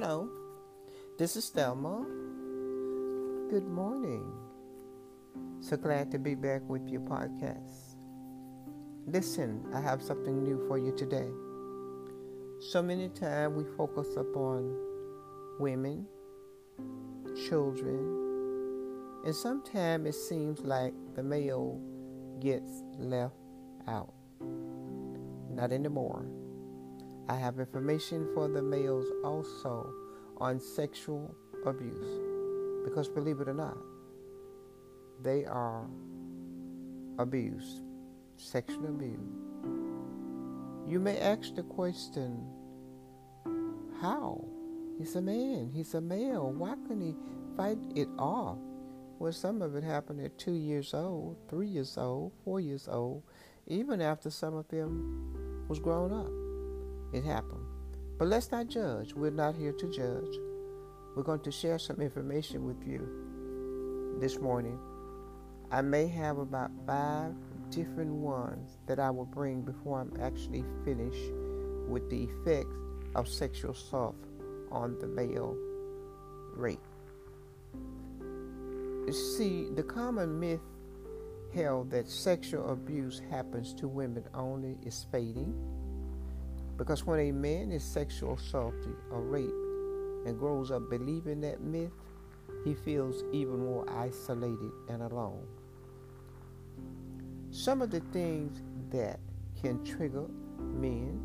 Hello, this is Thelma. Good morning. So glad to be back with your podcast. Listen, I have something new for you today. So many times we focus upon women, children, and sometimes it seems like the male gets left out. Not anymore. I have information for the males also on sexual abuse. Because believe it or not, they are abused, sexual abuse. You may ask the question, how? He's a man, he's a male. Why couldn't he fight it off? Well, some of it happened at two years old, three years old, four years old, even after some of them was grown up. It happened. But let's not judge. We're not here to judge. We're going to share some information with you this morning. I may have about five different ones that I will bring before I'm actually finished with the effects of sexual assault on the male rape. See, the common myth held that sexual abuse happens to women only is fading because when a man is sexual assaulted or raped and grows up believing that myth, he feels even more isolated and alone. Some of the things that can trigger men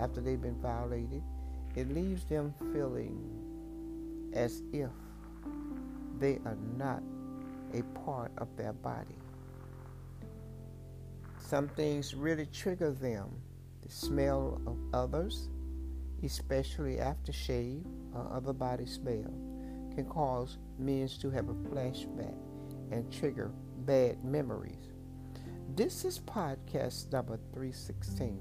after they've been violated, it leaves them feeling as if they are not a part of their body. Some things really trigger them the smell of others, especially aftershave or other body smell, can cause men to have a flashback and trigger bad memories. This is podcast number 316.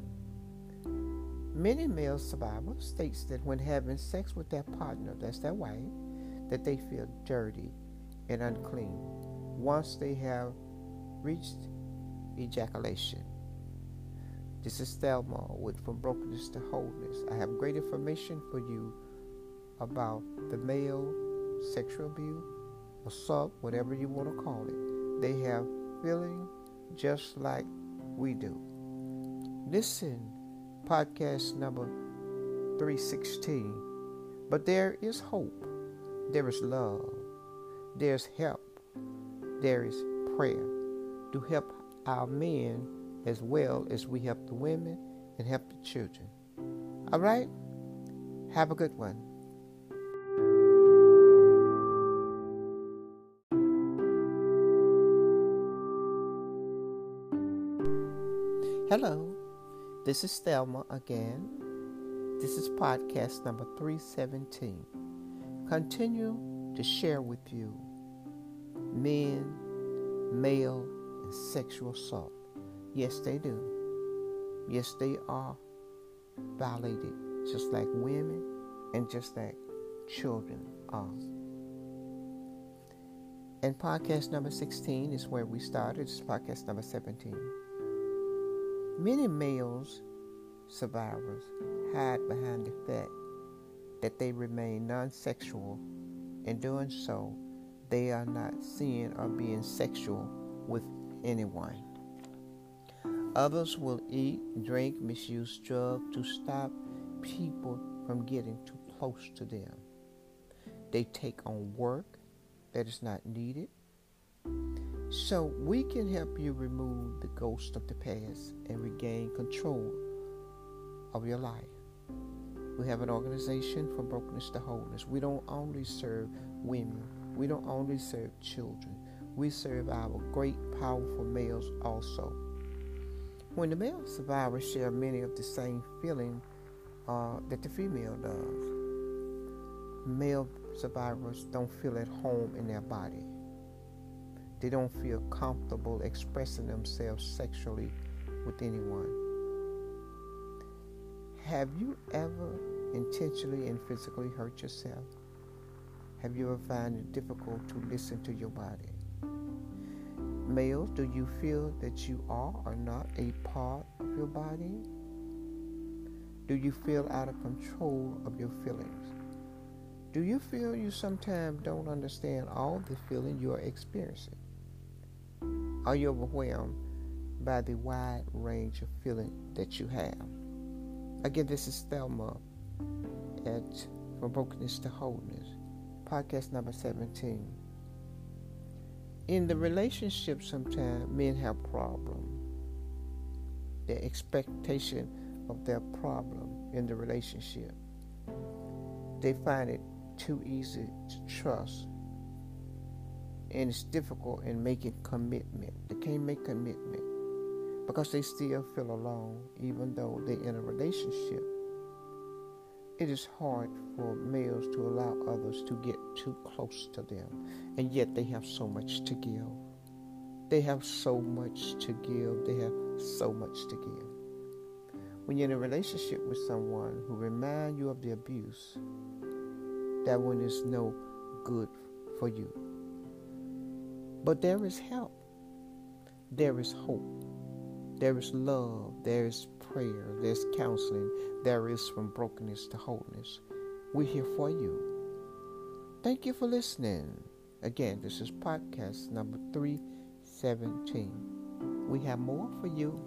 Many male survivors states that when having sex with their partner, that's their wife, that they feel dirty and unclean once they have reached ejaculation. This is Thelma with From Brokenness to Wholeness. I have great information for you about the male sexual abuse, assault, whatever you want to call it. They have feeling just like we do. Listen, podcast number 316. But there is hope, there is love, there's help, there is prayer to help our men as well as we help the women and help the children. All right? Have a good one. Hello, this is Thelma again. This is podcast number 317. Continue to share with you men, male, and sexual assault. Yes, they do. Yes, they are violated just like women and just like children are. And podcast number 16 is where we started. It's podcast number 17. Many males survivors hide behind the fact that they remain non sexual. In doing so, they are not seeing or being sexual with anyone. Others will eat, drink, misuse drugs to stop people from getting too close to them. They take on work that is not needed. So we can help you remove the ghost of the past and regain control of your life. We have an organization from brokenness to wholeness. We don't only serve women, we don't only serve children. We serve our great, powerful males also. When the male survivors share many of the same feelings uh, that the female does, male survivors don't feel at home in their body. They don't feel comfortable expressing themselves sexually with anyone. Have you ever intentionally and physically hurt yourself? Have you ever found it difficult to listen to your body? Do you feel that you are or not a part of your body? Do you feel out of control of your feelings? Do you feel you sometimes don't understand all the feeling you are experiencing? Are you overwhelmed by the wide range of feeling that you have? Again, this is Thelma at From Brokenness to Wholeness, podcast number 17. In the relationship, sometimes men have problems. The expectation of their problem in the relationship. They find it too easy to trust and it's difficult in making commitment. They can't make commitment because they still feel alone even though they're in a relationship. It is hard for males to allow others to get too close to them, and yet they have so much to give. They have so much to give. They have so much to give. When you're in a relationship with someone who remind you of the abuse, that one is no good for you. But there is help. There is hope. There is love. There is prayer. There's counseling. There is from brokenness to wholeness. We're here for you. Thank you for listening. Again, this is podcast number 317. We have more for you.